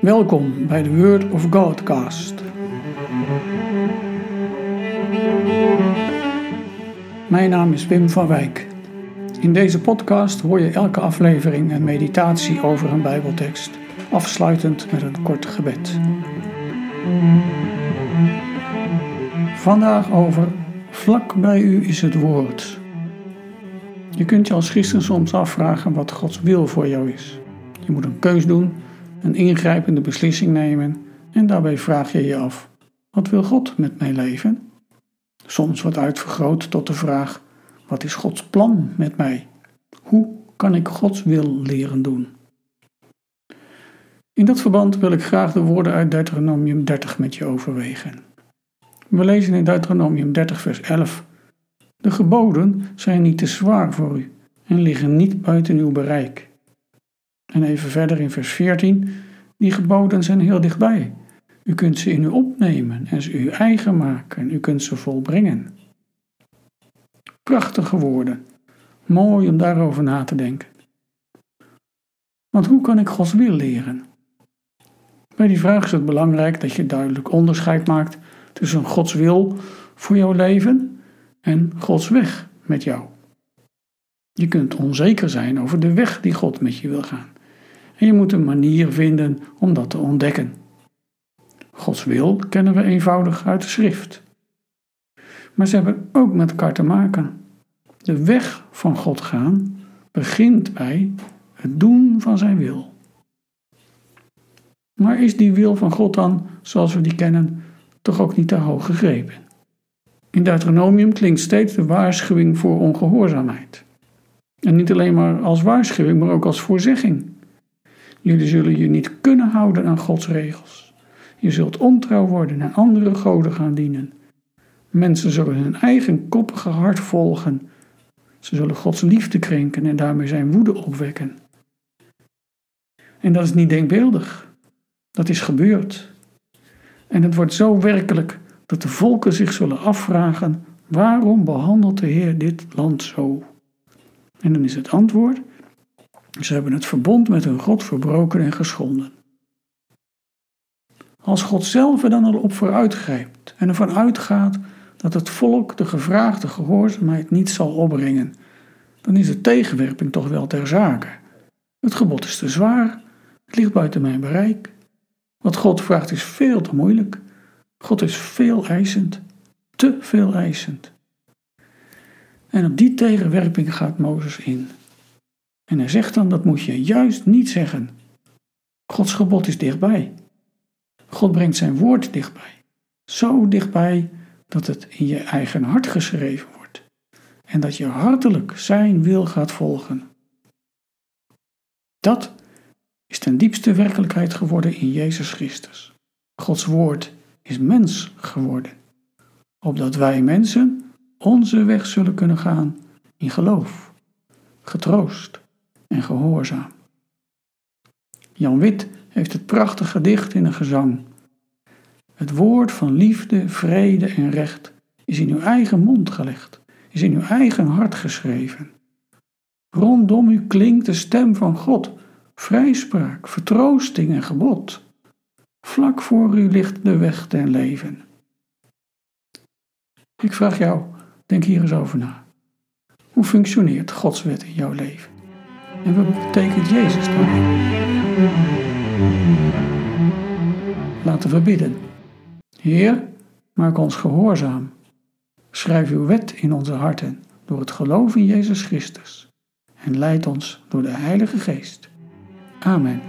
Welkom bij de Word of Godcast. Mijn naam is Wim van Wijk. In deze podcast hoor je elke aflevering een meditatie over een Bijbeltekst, afsluitend met een kort gebed. Vandaag over Vlak bij u is het woord. Je kunt je als christen soms afvragen wat Gods wil voor jou is. Je moet een keus doen, een ingrijpende beslissing nemen en daarbij vraag je je af: wat wil God met mijn leven? Soms wordt uitvergroot tot de vraag: wat is Gods plan met mij? Hoe kan ik Gods wil leren doen? In dat verband wil ik graag de woorden uit Deuteronomium 30 met je overwegen. We lezen in Deuteronomium 30, vers 11: De geboden zijn niet te zwaar voor u en liggen niet buiten uw bereik. En even verder in vers 14: Die geboden zijn heel dichtbij. U kunt ze in u opnemen en ze uw eigen maken. U kunt ze volbrengen. Prachtige woorden. Mooi om daarover na te denken. Want hoe kan ik Gods wil leren? Bij die vraag is het belangrijk dat je duidelijk onderscheid maakt tussen Gods wil voor jouw leven en Gods weg met jou. Je kunt onzeker zijn over de weg die God met je wil gaan. En je moet een manier vinden om dat te ontdekken. Gods wil kennen we eenvoudig uit de schrift. Maar ze hebben ook met elkaar te maken. De weg van God gaan begint bij het doen van zijn wil. Maar is die wil van God dan, zoals we die kennen, toch ook niet te hoog gegrepen? In Deuteronomium klinkt steeds de waarschuwing voor ongehoorzaamheid. En niet alleen maar als waarschuwing, maar ook als voorzegging. Jullie zullen je niet kunnen houden aan Gods regels. Je zult ontrouw worden en andere goden gaan dienen. Mensen zullen hun eigen koppige hart volgen. Ze zullen Gods liefde krenken en daarmee zijn woede opwekken. En dat is niet denkbeeldig. Dat is gebeurd. En het wordt zo werkelijk dat de volken zich zullen afvragen: waarom behandelt de Heer dit land zo? En dan is het antwoord: ze hebben het verbond met hun God verbroken en geschonden. Als God zelf er dan al op vooruit grijpt en ervan uitgaat dat het volk de gevraagde gehoorzaamheid niet zal opbrengen, dan is de tegenwerping toch wel ter zake. Het gebod is te zwaar, het ligt buiten mijn bereik. Wat God vraagt is veel te moeilijk. God is veel eisend, te veel eisend. En op die tegenwerping gaat Mozes in. En hij zegt dan, dat moet je juist niet zeggen. Gods gebod is dichtbij. God brengt zijn woord dichtbij. Zo dichtbij dat het in je eigen hart geschreven wordt. En dat je hartelijk zijn wil gaat volgen. Dat is ten diepste werkelijkheid geworden in Jezus Christus. Gods woord is mens geworden, opdat wij mensen onze weg zullen kunnen gaan in geloof, getroost en gehoorzaam. Jan Wit heeft het prachtig gedicht in een gezang. Het woord van liefde, vrede en recht is in uw eigen mond gelegd, is in uw eigen hart geschreven. Rondom u klinkt de stem van God, vrijspraak, vertroosting en gebod. Vlak voor u ligt de weg ten leven. Ik vraag jou, denk hier eens over na. Hoe functioneert Gods wet in jouw leven? En wat betekent Jezus daarin? Laten we bidden. Heer, maak ons gehoorzaam. Schrijf uw wet in onze harten door het geloof in Jezus Christus. En leid ons door de Heilige Geest. Amen.